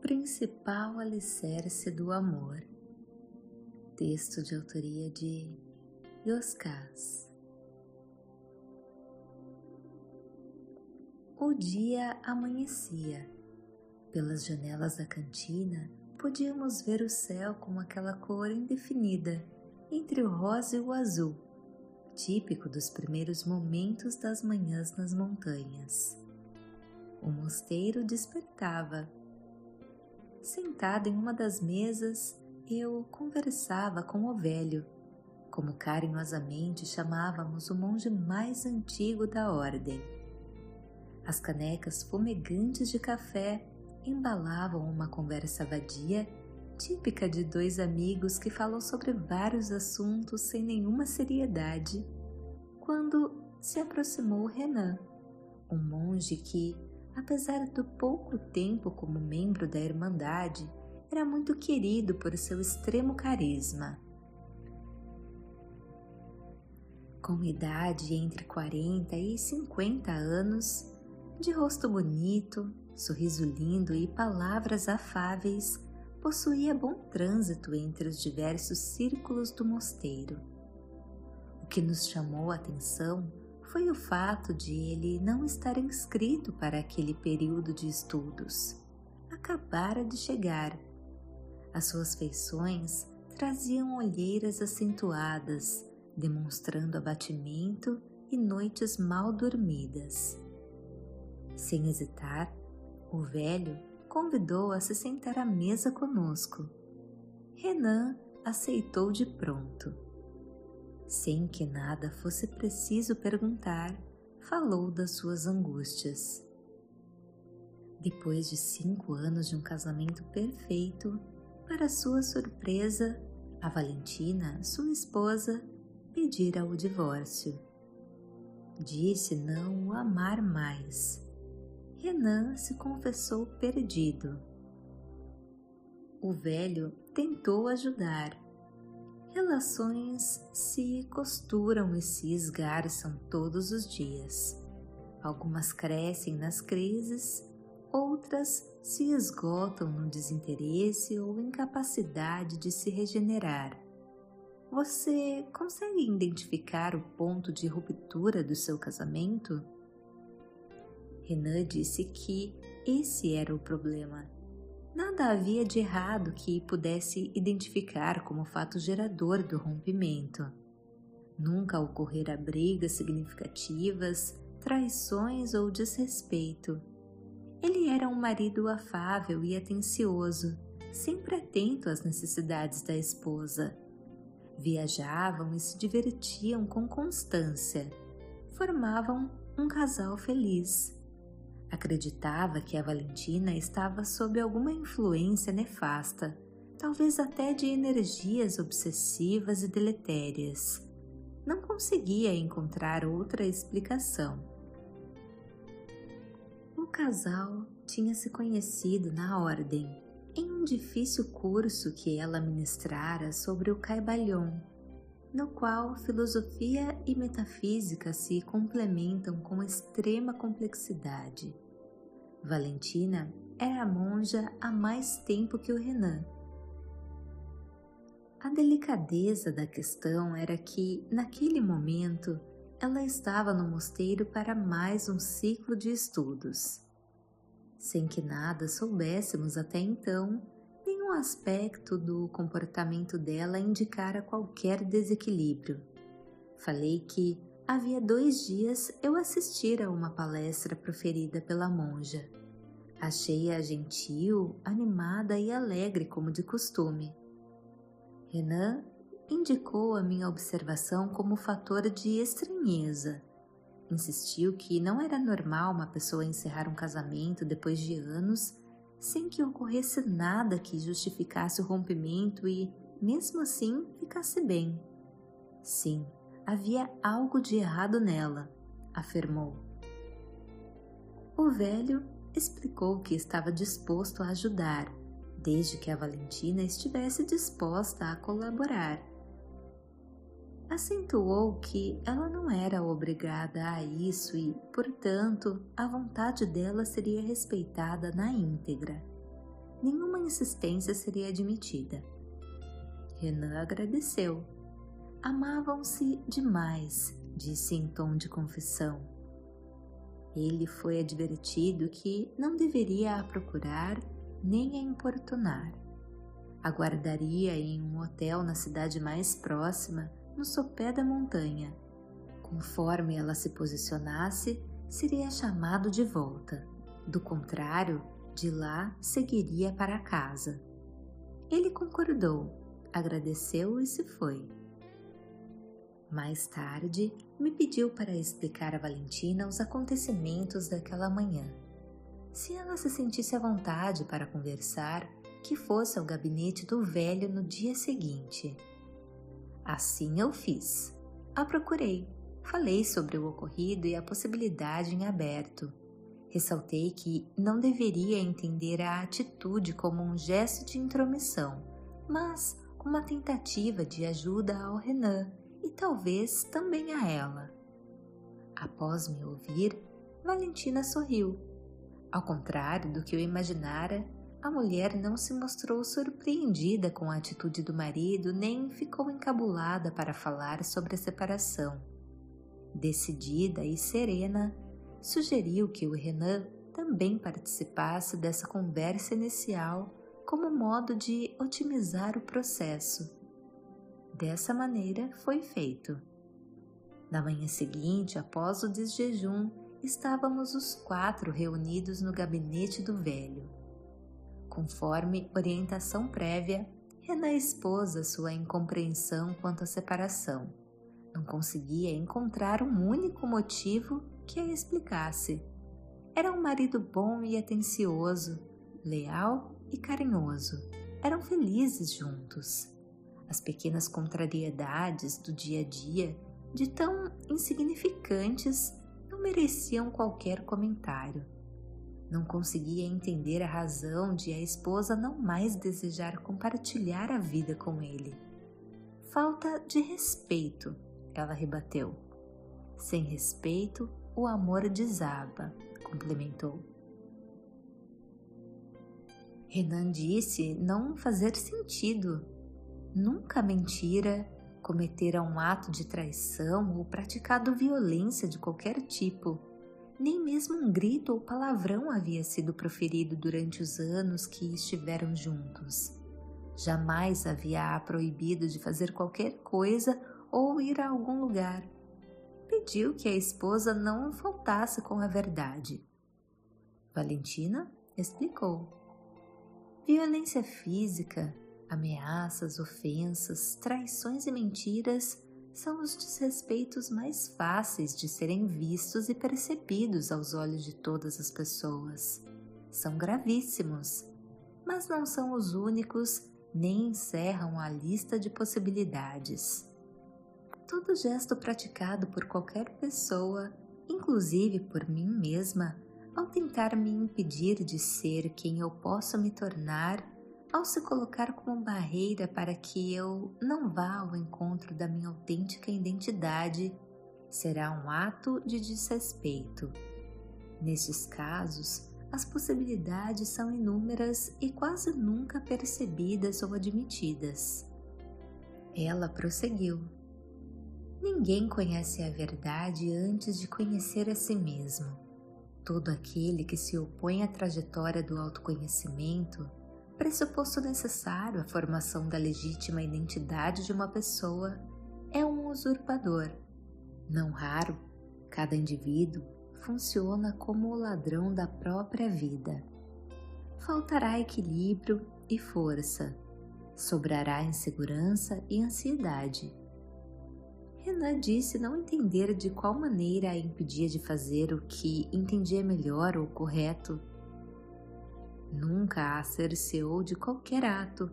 principal alicerce do amor. Texto de autoria de Yoskás. O dia amanhecia. Pelas janelas da cantina podíamos ver o céu com aquela cor indefinida entre o rosa e o azul, típico dos primeiros momentos das manhãs nas montanhas. O mosteiro despertava Sentada em uma das mesas, eu conversava com o velho, como carinhosamente chamávamos o monge mais antigo da ordem. As canecas fumegantes de café embalavam uma conversa vadia, típica de dois amigos que falam sobre vários assuntos sem nenhuma seriedade, quando se aproximou Renan, um monge que, apesar do pouco tempo como membro da Irmandade, era muito querido por seu extremo carisma. Com idade entre 40 e 50 anos, de rosto bonito, sorriso lindo e palavras afáveis, possuía bom trânsito entre os diversos círculos do mosteiro. O que nos chamou a atenção foi o fato de ele não estar inscrito para aquele período de estudos. Acabara de chegar. As suas feições traziam olheiras acentuadas, demonstrando abatimento e noites mal dormidas. Sem hesitar, o velho convidou a se sentar à mesa conosco. Renan aceitou de pronto sem que nada fosse preciso perguntar, falou das suas angústias. Depois de cinco anos de um casamento perfeito, para sua surpresa, a Valentina, sua esposa, pedira o divórcio. Disse não o amar mais. Renan se confessou perdido. O velho tentou ajudar, Relações se costuram e se esgarçam todos os dias. Algumas crescem nas crises, outras se esgotam no desinteresse ou incapacidade de se regenerar. Você consegue identificar o ponto de ruptura do seu casamento? Renan disse que esse era o problema Nada havia de errado que pudesse identificar como fato gerador do rompimento. Nunca ocorrera brigas significativas, traições ou desrespeito. Ele era um marido afável e atencioso, sempre atento às necessidades da esposa. Viajavam e se divertiam com constância. Formavam um casal feliz. Acreditava que a Valentina estava sob alguma influência nefasta, talvez até de energias obsessivas e deletérias. Não conseguia encontrar outra explicação. O casal tinha se conhecido na ordem, em um difícil curso que ela ministrara sobre o Caibalion, no qual filosofia e metafísica se complementam com extrema complexidade. Valentina era monja há mais tempo que o Renan. A delicadeza da questão era que, naquele momento, ela estava no mosteiro para mais um ciclo de estudos. Sem que nada soubéssemos até então, nenhum aspecto do comportamento dela indicara qualquer desequilíbrio. Falei que havia dois dias eu assistira a uma palestra proferida pela monja. Achei-a gentil, animada e alegre como de costume. Renan indicou a minha observação como fator de estranheza. Insistiu que não era normal uma pessoa encerrar um casamento depois de anos sem que ocorresse nada que justificasse o rompimento e, mesmo assim, ficasse bem. Sim, havia algo de errado nela, afirmou. O velho explicou que estava disposto a ajudar, desde que a Valentina estivesse disposta a colaborar. Acentuou que ela não era obrigada a isso e, portanto, a vontade dela seria respeitada na íntegra. nenhuma insistência seria admitida. Renan agradeceu. Amavam-se demais, disse em tom de confissão. Ele foi advertido que não deveria a procurar nem a importunar. Aguardaria em um hotel na cidade mais próxima, no sopé da montanha. Conforme ela se posicionasse, seria chamado de volta. Do contrário, de lá seguiria para casa. Ele concordou, agradeceu e se foi. Mais tarde, me pediu para explicar a Valentina os acontecimentos daquela manhã. Se ela se sentisse à vontade para conversar, que fosse ao gabinete do velho no dia seguinte. Assim eu fiz. A procurei. Falei sobre o ocorrido e a possibilidade em aberto. Ressaltei que não deveria entender a atitude como um gesto de intromissão, mas uma tentativa de ajuda ao Renan e talvez também a ela. Após me ouvir, Valentina sorriu. Ao contrário do que eu imaginara, a mulher não se mostrou surpreendida com a atitude do marido nem ficou encabulada para falar sobre a separação. Decidida e serena, sugeriu que o Renan também participasse dessa conversa inicial como modo de otimizar o processo. Dessa maneira foi feito. Na manhã seguinte, após o desjejum, estávamos os quatro reunidos no gabinete do velho. Conforme orientação prévia, Renan expôs a sua incompreensão quanto à separação. Não conseguia encontrar um único motivo que a explicasse. Era um marido bom e atencioso, leal e carinhoso. Eram felizes juntos. As pequenas contrariedades do dia a dia, de tão insignificantes, não mereciam qualquer comentário. Não conseguia entender a razão de a esposa não mais desejar compartilhar a vida com ele. Falta de respeito, ela rebateu. Sem respeito, o amor desaba, complementou. Renan disse não fazer sentido. Nunca mentira, cometera um ato de traição ou praticado violência de qualquer tipo nem mesmo um grito ou palavrão havia sido proferido durante os anos que estiveram juntos. Jamais havia a proibido de fazer qualquer coisa ou ir a algum lugar. Pediu que a esposa não faltasse com a verdade. Valentina explicou. Violência física, ameaças, ofensas, traições e mentiras são os desrespeitos mais fáceis de serem vistos e percebidos aos olhos de todas as pessoas. São gravíssimos, mas não são os únicos nem encerram a lista de possibilidades. Todo gesto praticado por qualquer pessoa, inclusive por mim mesma, ao tentar me impedir de ser quem eu posso me tornar ao se colocar como barreira para que eu não vá ao encontro da minha autêntica identidade, será um ato de desrespeito. Nestes casos, as possibilidades são inúmeras e quase nunca percebidas ou admitidas. Ela prosseguiu. Ninguém conhece a verdade antes de conhecer a si mesmo. Todo aquele que se opõe à trajetória do autoconhecimento pressuposto necessário à formação da legítima identidade de uma pessoa, é um usurpador. Não raro, cada indivíduo funciona como o ladrão da própria vida. Faltará equilíbrio e força, sobrará insegurança e ansiedade. Renan disse não entender de qual maneira a impedia de fazer o que entendia melhor ou correto Nunca a cerceou de qualquer ato.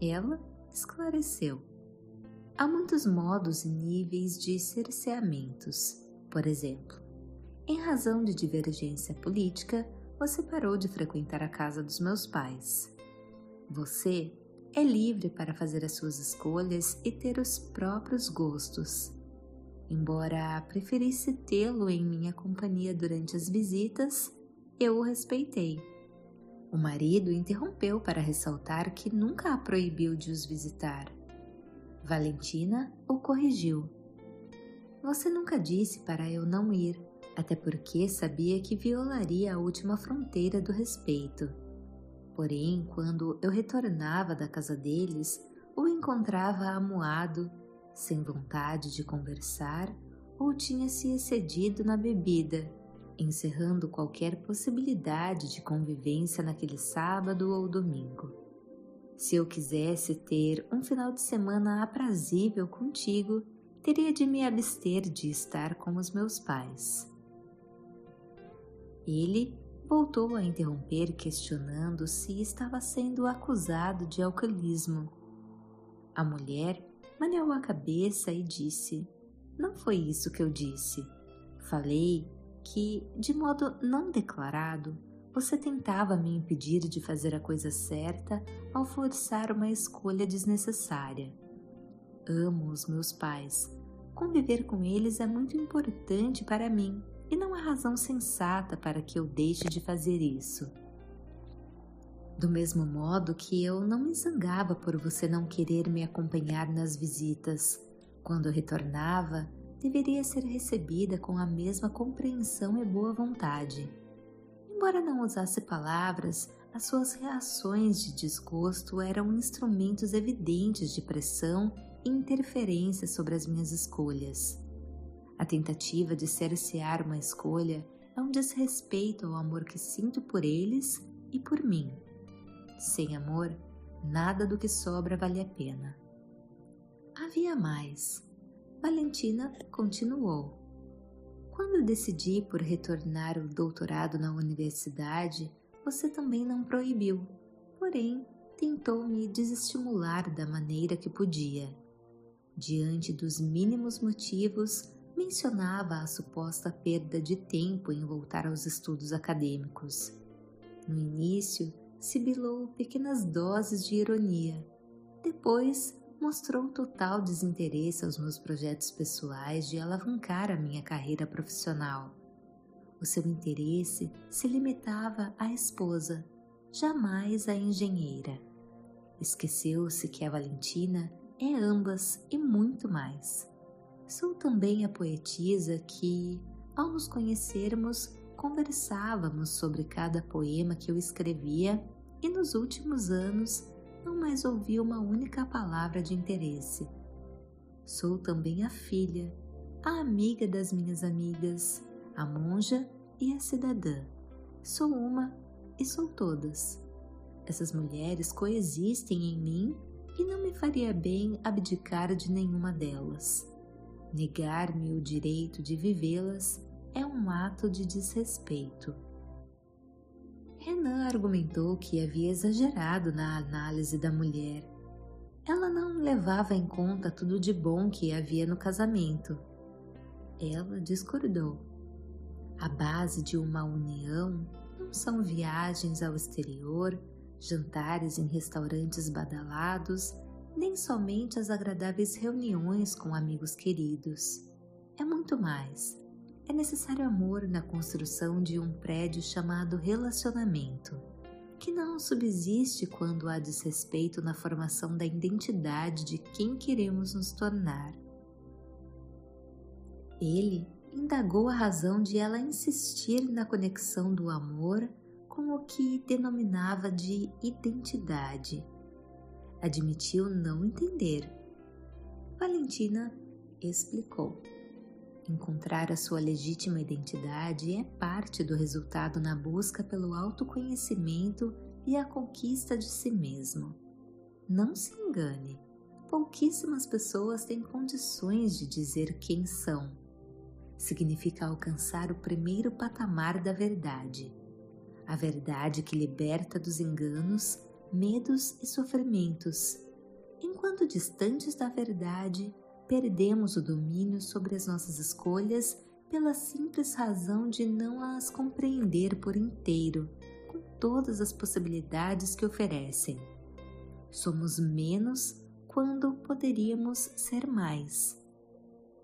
Ela esclareceu. Há muitos modos e níveis de cerceamentos. Por exemplo, em razão de divergência política, você parou de frequentar a casa dos meus pais. Você é livre para fazer as suas escolhas e ter os próprios gostos. Embora preferisse tê-lo em minha companhia durante as visitas, eu o respeitei O marido interrompeu para ressaltar que nunca a proibiu de os visitar. Valentina o corrigiu. Você nunca disse para eu não ir, até porque sabia que violaria a última fronteira do respeito. Porém, quando eu retornava da casa deles, o encontrava amuado, sem vontade de conversar, ou tinha se excedido na bebida encerrando qualquer possibilidade de convivência naquele sábado ou domingo. Se eu quisesse ter um final de semana aprazível contigo, teria de me abster de estar com os meus pais. Ele voltou a interromper, questionando se estava sendo acusado de alcoolismo. A mulher maneou a cabeça e disse: Não foi isso que eu disse. Falei que, de modo não declarado, você tentava me impedir de fazer a coisa certa ao forçar uma escolha desnecessária. Amo os meus pais. Conviver com eles é muito importante para mim e não há razão sensata para que eu deixe de fazer isso. Do mesmo modo que eu não me zangava por você não querer me acompanhar nas visitas. Quando retornava, deveria ser recebida com a mesma compreensão e boa vontade. Embora não usasse palavras, as suas reações de desgosto eram instrumentos evidentes de pressão e interferência sobre as minhas escolhas. A tentativa de cercear uma escolha é um desrespeito ao amor que sinto por eles e por mim. Sem amor, nada do que sobra vale a pena. Havia mais. Valentina continuou. Quando decidi por retornar o doutorado na universidade, você também não proibiu, porém tentou me desestimular da maneira que podia. Diante dos mínimos motivos, mencionava a suposta perda de tempo em voltar aos estudos acadêmicos. No início, sibilou pequenas doses de ironia. Depois, mostrou total desinteresse aos meus projetos pessoais de alavancar a minha carreira profissional. O seu interesse se limitava à esposa, jamais à engenheira. Esqueceu-se que a Valentina é ambas e muito mais. Sou também a poetisa que, ao nos conhecermos, conversávamos sobre cada poema que eu escrevia e nos últimos anos não mais ouvi uma única palavra de interesse. Sou também a filha, a amiga das minhas amigas, a monja e a cidadã. Sou uma e sou todas. Essas mulheres coexistem em mim e não me faria bem abdicar de nenhuma delas. Negar-me o direito de vivê-las é um ato de desrespeito. Renan argumentou que havia exagerado na análise da mulher. Ela não levava em conta tudo de bom que havia no casamento. Ela discordou. A base de uma união não são viagens ao exterior, jantares em restaurantes badalados, nem somente as agradáveis reuniões com amigos queridos. É muito mais é necessário amor na construção de um prédio chamado relacionamento, que não subsiste quando há desrespeito na formação da identidade de quem queremos nos tornar. Ele indagou a razão de ela insistir na conexão do amor com o que denominava de identidade. Admitiu não entender. Valentina explicou. Encontrar a sua legítima identidade é parte do resultado na busca pelo autoconhecimento e a conquista de si mesmo. Não se engane, pouquíssimas pessoas têm condições de dizer quem são. Significa alcançar o primeiro patamar da verdade. A verdade que liberta dos enganos, medos e sofrimentos. Enquanto distantes da verdade, perdemos o domínio sobre as nossas escolhas pela simples razão de não as compreender por inteiro, com todas as possibilidades que oferecem. Somos menos quando poderíamos ser mais.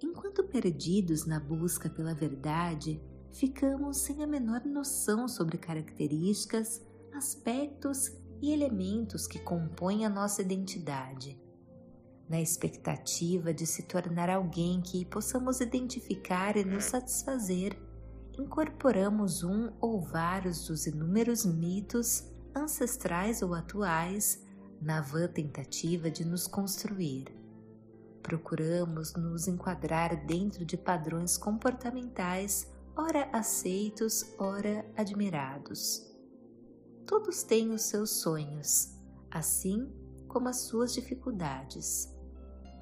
Enquanto perdidos na busca pela verdade, ficamos sem a menor noção sobre características, aspectos e elementos que compõem a nossa identidade, na expectativa de se tornar alguém que possamos identificar e nos satisfazer, incorporamos um ou vários dos inúmeros mitos, ancestrais ou atuais, na vã tentativa de nos construir. Procuramos nos enquadrar dentro de padrões comportamentais, ora aceitos, ora admirados. Todos têm os seus sonhos, assim como as suas dificuldades.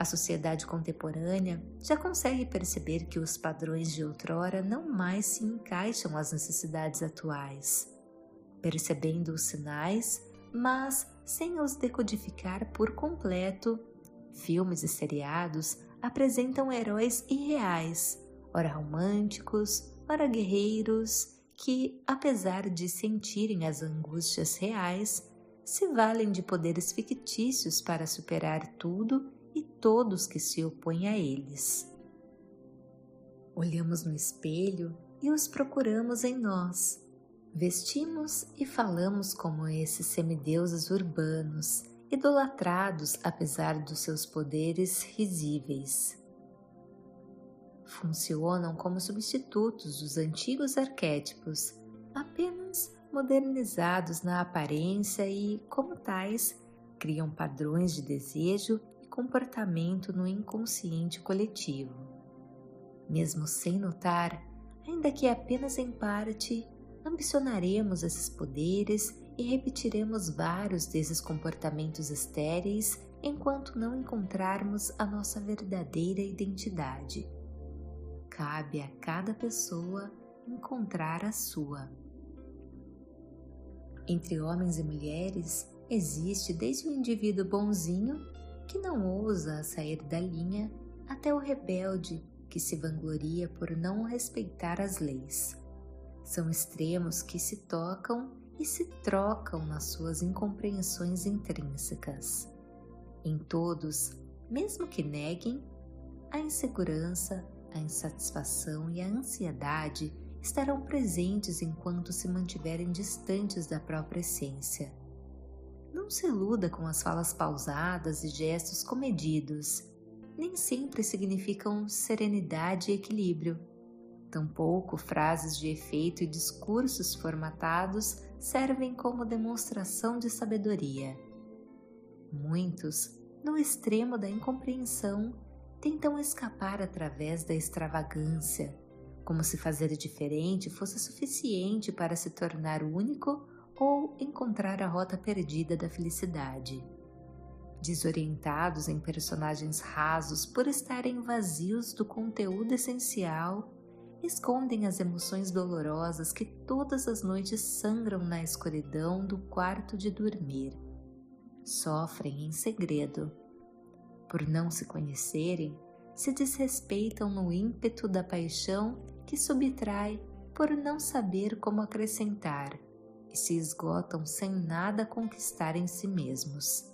A sociedade contemporânea já consegue perceber que os padrões de outrora não mais se encaixam às necessidades atuais. Percebendo os sinais, mas sem os decodificar por completo, filmes e seriados apresentam heróis irreais, ora românticos, ora guerreiros, que, apesar de sentirem as angústias reais, se valem de poderes fictícios para superar tudo e todos que se opõem a eles. Olhamos no espelho e os procuramos em nós. Vestimos e falamos como esses semideuses urbanos, idolatrados apesar dos seus poderes risíveis. Funcionam como substitutos dos antigos arquétipos, apenas modernizados na aparência e, como tais, criam padrões de desejo comportamento no inconsciente coletivo. Mesmo sem notar, ainda que apenas em parte, ambicionaremos esses poderes e repetiremos vários desses comportamentos estéreis enquanto não encontrarmos a nossa verdadeira identidade. Cabe a cada pessoa encontrar a sua. Entre homens e mulheres, existe desde o indivíduo bonzinho que não ousa sair da linha, até o rebelde que se vangloria por não respeitar as leis. São extremos que se tocam e se trocam nas suas incompreensões intrínsecas. Em todos, mesmo que neguem, a insegurança, a insatisfação e a ansiedade estarão presentes enquanto se mantiverem distantes da própria essência não se iluda com as falas pausadas e gestos comedidos. Nem sempre significam serenidade e equilíbrio. Tampouco frases de efeito e discursos formatados servem como demonstração de sabedoria. Muitos, no extremo da incompreensão, tentam escapar através da extravagância, como se fazer diferente fosse suficiente para se tornar único ou encontrar a rota perdida da felicidade. Desorientados em personagens rasos por estarem vazios do conteúdo essencial, escondem as emoções dolorosas que todas as noites sangram na escuridão do quarto de dormir. Sofrem em segredo. Por não se conhecerem, se desrespeitam no ímpeto da paixão que subtrai por não saber como acrescentar e se esgotam sem nada conquistar em si mesmos.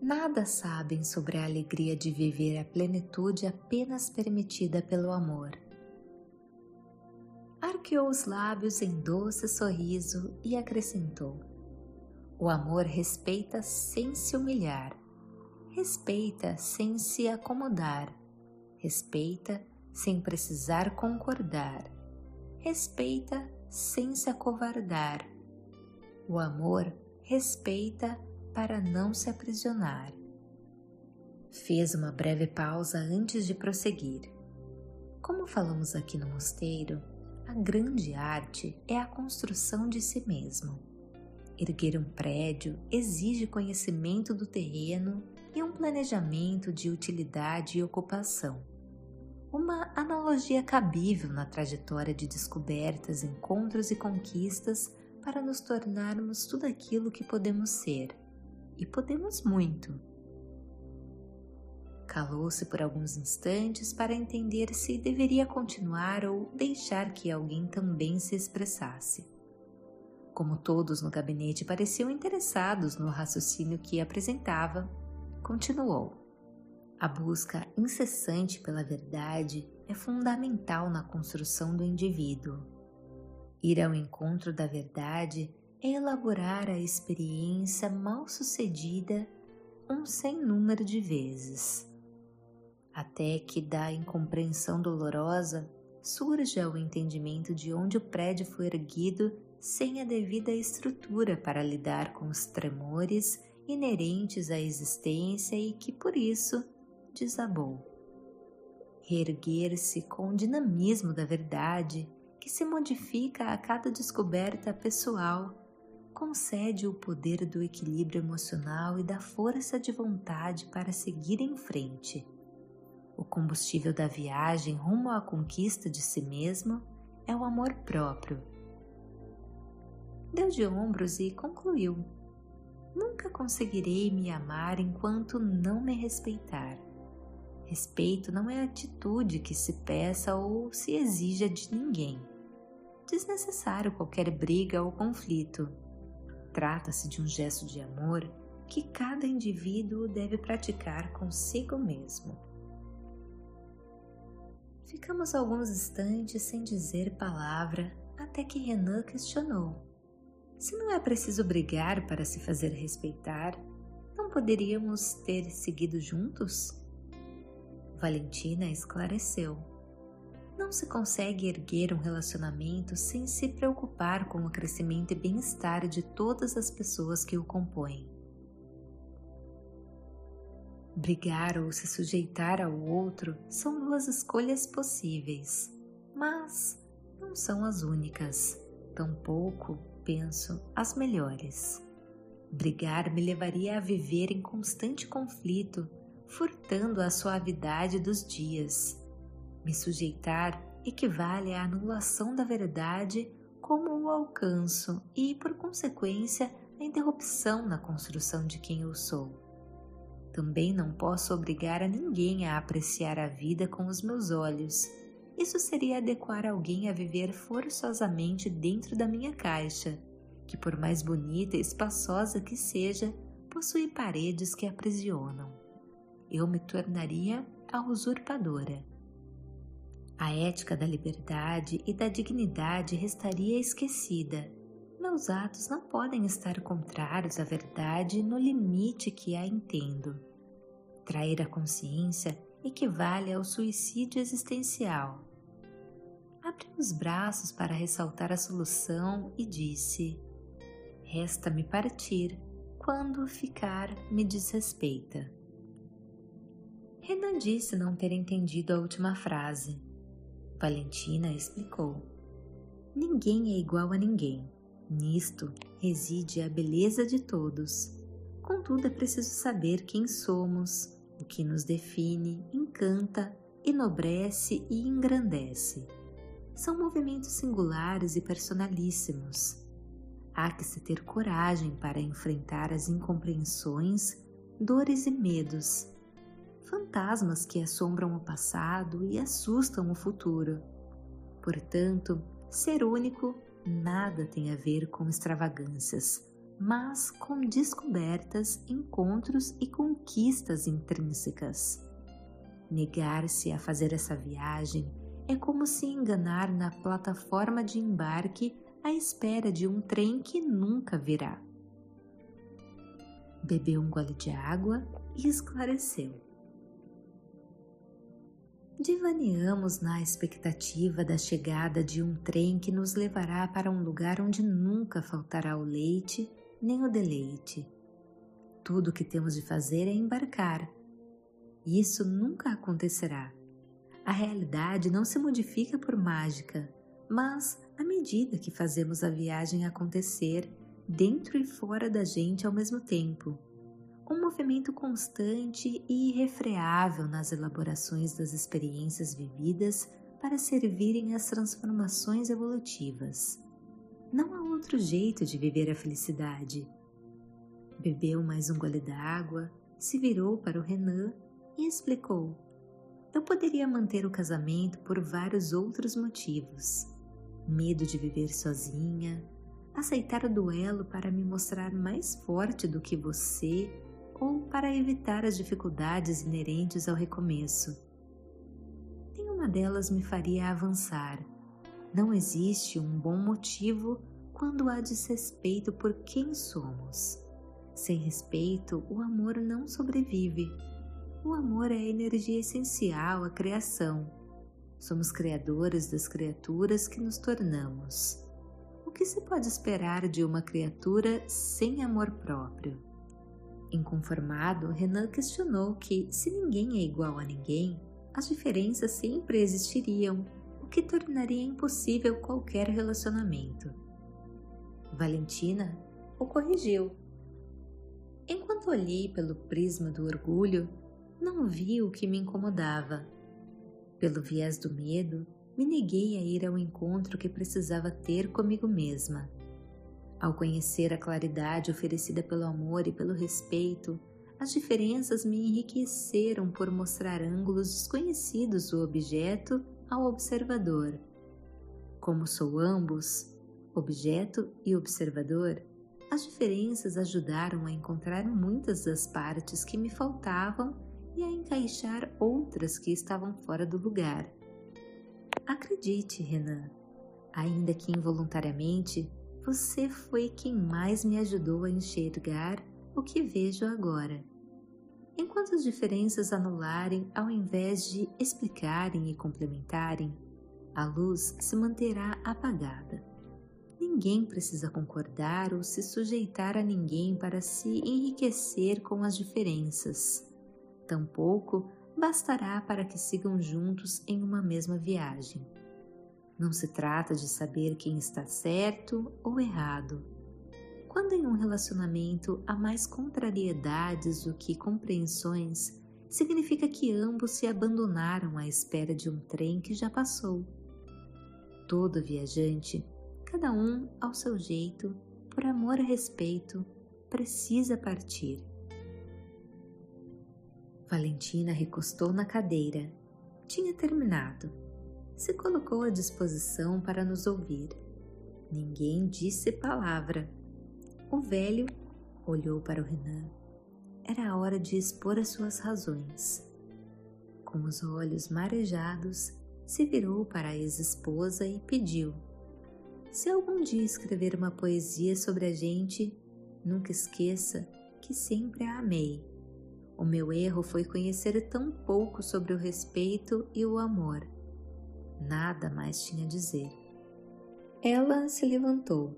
Nada sabem sobre a alegria de viver a plenitude apenas permitida pelo amor. Arqueou os lábios em doce sorriso e acrescentou: O amor respeita sem se humilhar, respeita sem se acomodar, respeita sem precisar concordar, respeita sem se acovardar, o amor respeita para não se aprisionar. Fez uma breve pausa antes de prosseguir. Como falamos aqui no mosteiro, a grande arte é a construção de si mesmo. Erguer um prédio exige conhecimento do terreno e um planejamento de utilidade e ocupação. Uma analogia cabível na trajetória de descobertas, encontros e conquistas para nos tornarmos tudo aquilo que podemos ser, e podemos muito. Calou-se por alguns instantes para entender se deveria continuar ou deixar que alguém também se expressasse. Como todos no gabinete pareciam interessados no raciocínio que apresentava, continuou. A busca incessante pela verdade é fundamental na construção do indivíduo Ir ao encontro da verdade é elaborar a experiência mal sucedida um sem número de vezes, até que da incompreensão dolorosa surja o entendimento de onde o prédio foi erguido sem a devida estrutura para lidar com os tremores inerentes à existência e que por isso desabou. Reerguer-se com o dinamismo da verdade que se modifica a cada descoberta pessoal concede o poder do equilíbrio emocional e da força de vontade para seguir em frente. O combustível da viagem rumo à conquista de si mesmo é o amor próprio. Deu de ombros e concluiu: Nunca conseguirei me amar enquanto não me respeitar. Respeito não é atitude que se peça ou se exija de ninguém. Desnecessário qualquer briga ou conflito Trata-se de um gesto de amor que cada indivíduo deve praticar consigo mesmo. Ficamos alguns instantes sem dizer palavra até que Renan questionou: Se não é preciso brigar para se fazer respeitar, não poderíamos ter seguido juntos? Valentina esclareceu não se consegue erguer um relacionamento sem se preocupar com o crescimento e bem-estar de todas as pessoas que o compõem. Brigar ou se sujeitar ao outro são duas escolhas possíveis, mas não são as únicas, tampouco, penso, as melhores. Brigar me levaria a viver em constante conflito, furtando a suavidade dos dias me sujeitar equivale à anulação da verdade como o alcanço e, por consequência, a interrupção na construção de quem eu sou. Também não posso obrigar a ninguém a apreciar a vida com os meus olhos. Isso seria adequar alguém a viver forçosamente dentro da minha caixa, que, por mais bonita e espaçosa que seja, possui paredes que aprisionam. Eu me tornaria a usurpadora a ética da liberdade e da dignidade restaria esquecida. Meus atos não podem estar contrários à verdade no limite que a entendo. Trair a consciência equivale ao suicídio existencial. Abri os braços para ressaltar a solução e disse: Resta-me partir quando ficar me desrespeita. Renan disse não ter entendido a última frase. Valentina explicou. Ninguém é igual a ninguém. Nisto reside a beleza de todos. Contudo, é preciso saber quem somos, o que nos define, encanta, enobrece e engrandece. São movimentos singulares e personalíssimos. Há que se ter coragem para enfrentar as incompreensões, dores e medos fantasmas que assombram o passado e assustam o futuro. Portanto, ser único nada tem a ver com extravagâncias, mas com descobertas, encontros e conquistas intrínsecas. Negar-se a fazer essa viagem é como se enganar na plataforma de embarque à espera de um trem que nunca virá. Bebeu um gole de água e esclareceu. Divaneamos na expectativa da chegada de um trem que nos levará para um lugar onde nunca faltará o leite nem o deleite. Tudo o que temos de fazer é embarcar. Isso nunca acontecerá. A realidade não se modifica por mágica, mas à medida que fazemos a viagem acontecer dentro e fora da gente ao mesmo tempo um movimento constante e irrefreável nas elaborações das experiências vividas para servirem às transformações evolutivas. Não há outro jeito de viver a felicidade. Bebeu mais um gole d'água, se virou para o Renan e explicou: Eu poderia manter o casamento por vários outros motivos. Medo de viver sozinha, aceitar o duelo para me mostrar mais forte do que você ou para evitar as dificuldades inerentes ao recomeço. Nenhuma delas me faria avançar. Não existe um bom motivo quando há desrespeito por quem somos. Sem respeito, o amor não sobrevive. O amor é a energia essencial à criação. Somos criadores das criaturas que nos tornamos. O que se pode esperar de uma criatura sem amor próprio? Inconformado, Renan questionou que, se ninguém é igual a ninguém, as diferenças sempre existiriam, o que tornaria impossível qualquer relacionamento. Valentina o corrigiu. Enquanto olhei pelo prisma do orgulho, não vi o que me incomodava. Pelo viés do medo, me neguei a ir ao encontro que precisava ter comigo mesma. Ao conhecer a claridade oferecida pelo amor e pelo respeito, as diferenças me enriqueceram por mostrar ângulos desconhecidos do objeto ao observador. Como sou ambos, objeto e observador, as diferenças ajudaram a encontrar muitas das partes que me faltavam e a encaixar outras que estavam fora do lugar. Acredite, Renan, ainda que involuntariamente, você foi quem mais me ajudou a enxergar o que vejo agora. Enquanto as diferenças anularem ao invés de explicarem e complementarem, a luz se manterá apagada. Ninguém precisa concordar ou se sujeitar a ninguém para se enriquecer com as diferenças. Tampouco bastará para que sigam juntos em uma mesma viagem. Não se trata de saber quem está certo ou errado. Quando em um relacionamento há mais contrariedades do que compreensões, significa que ambos se abandonaram à espera de um trem que já passou. Todo viajante cada um ao seu jeito, por amor e respeito, precisa partir. Valentina recostou na cadeira. Tinha terminado. Se colocou à disposição para nos ouvir. Ninguém disse palavra. O velho olhou para o Renan. Era a hora de expor as suas razões. Com os olhos marejados, se virou para a ex-esposa e pediu: se algum dia escrever uma poesia sobre a gente, nunca esqueça que sempre a amei. O meu erro foi conhecer tão pouco sobre o respeito e o amor. Nada mais tinha a dizer. Ela se levantou,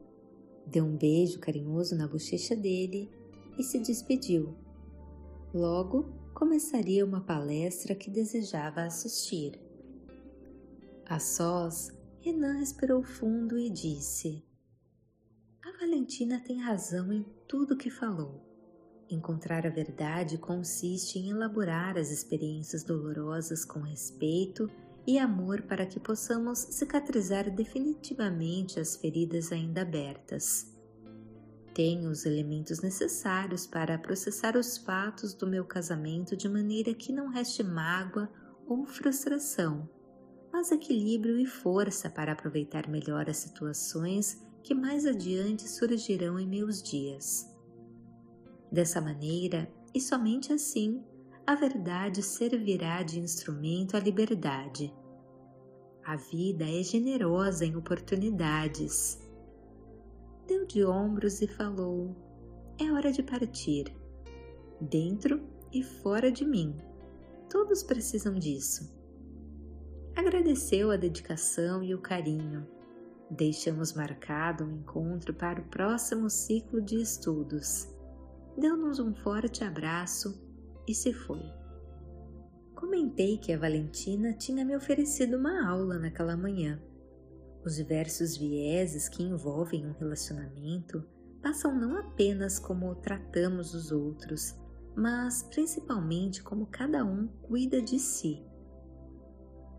deu um beijo carinhoso na bochecha dele e se despediu. Logo começaria uma palestra que desejava assistir. A sós, Renan respirou fundo e disse: A Valentina tem razão em tudo que falou. Encontrar a verdade consiste em elaborar as experiências dolorosas com respeito e amor para que possamos cicatrizar definitivamente as feridas ainda abertas. Tenho os elementos necessários para processar os fatos do meu casamento de maneira que não reste mágoa ou frustração mas equilíbrio e força para aproveitar melhor as situações que mais adiante surgirão em meus dias. Dessa maneira, e somente assim, a verdade servirá de instrumento à liberdade. A vida é generosa em oportunidades. Deu de ombros e falou: É hora de partir. Dentro e fora de mim. Todos precisam disso agradeceu a dedicação e o carinho. Deixamos marcado um encontro para o próximo ciclo de estudos. Deu-nos um forte abraço e se foi. Comentei que a Valentina tinha me oferecido uma aula naquela manhã. Os diversos vieses que envolvem um relacionamento passam não apenas como tratamos os outros, mas principalmente como cada um cuida de si.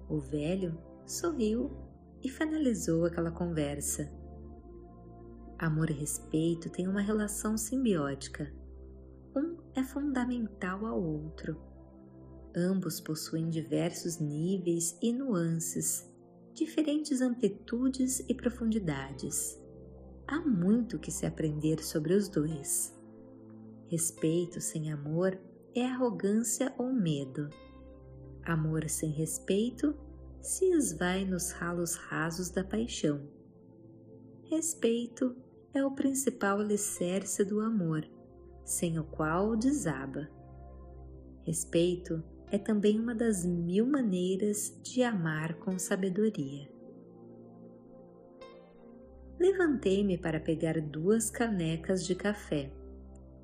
O velho sorriu e finalizou aquela conversa. Amor e respeito têm uma relação simbiótica. Um é fundamental ao outro. Ambos possuem diversos níveis e nuances, diferentes amplitudes e profundidades. Há muito que se aprender sobre os dois. Respeito sem amor é arrogância ou medo. Amor sem respeito se esvai nos ralos rasos da paixão. Respeito é o principal alicerce do amor, sem o qual desaba. Respeito é também uma das mil maneiras de amar com sabedoria. Levantei-me para pegar duas canecas de café.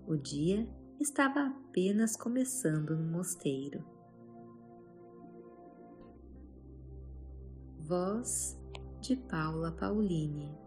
O dia estava apenas começando no mosteiro. Voz de Paula Pauline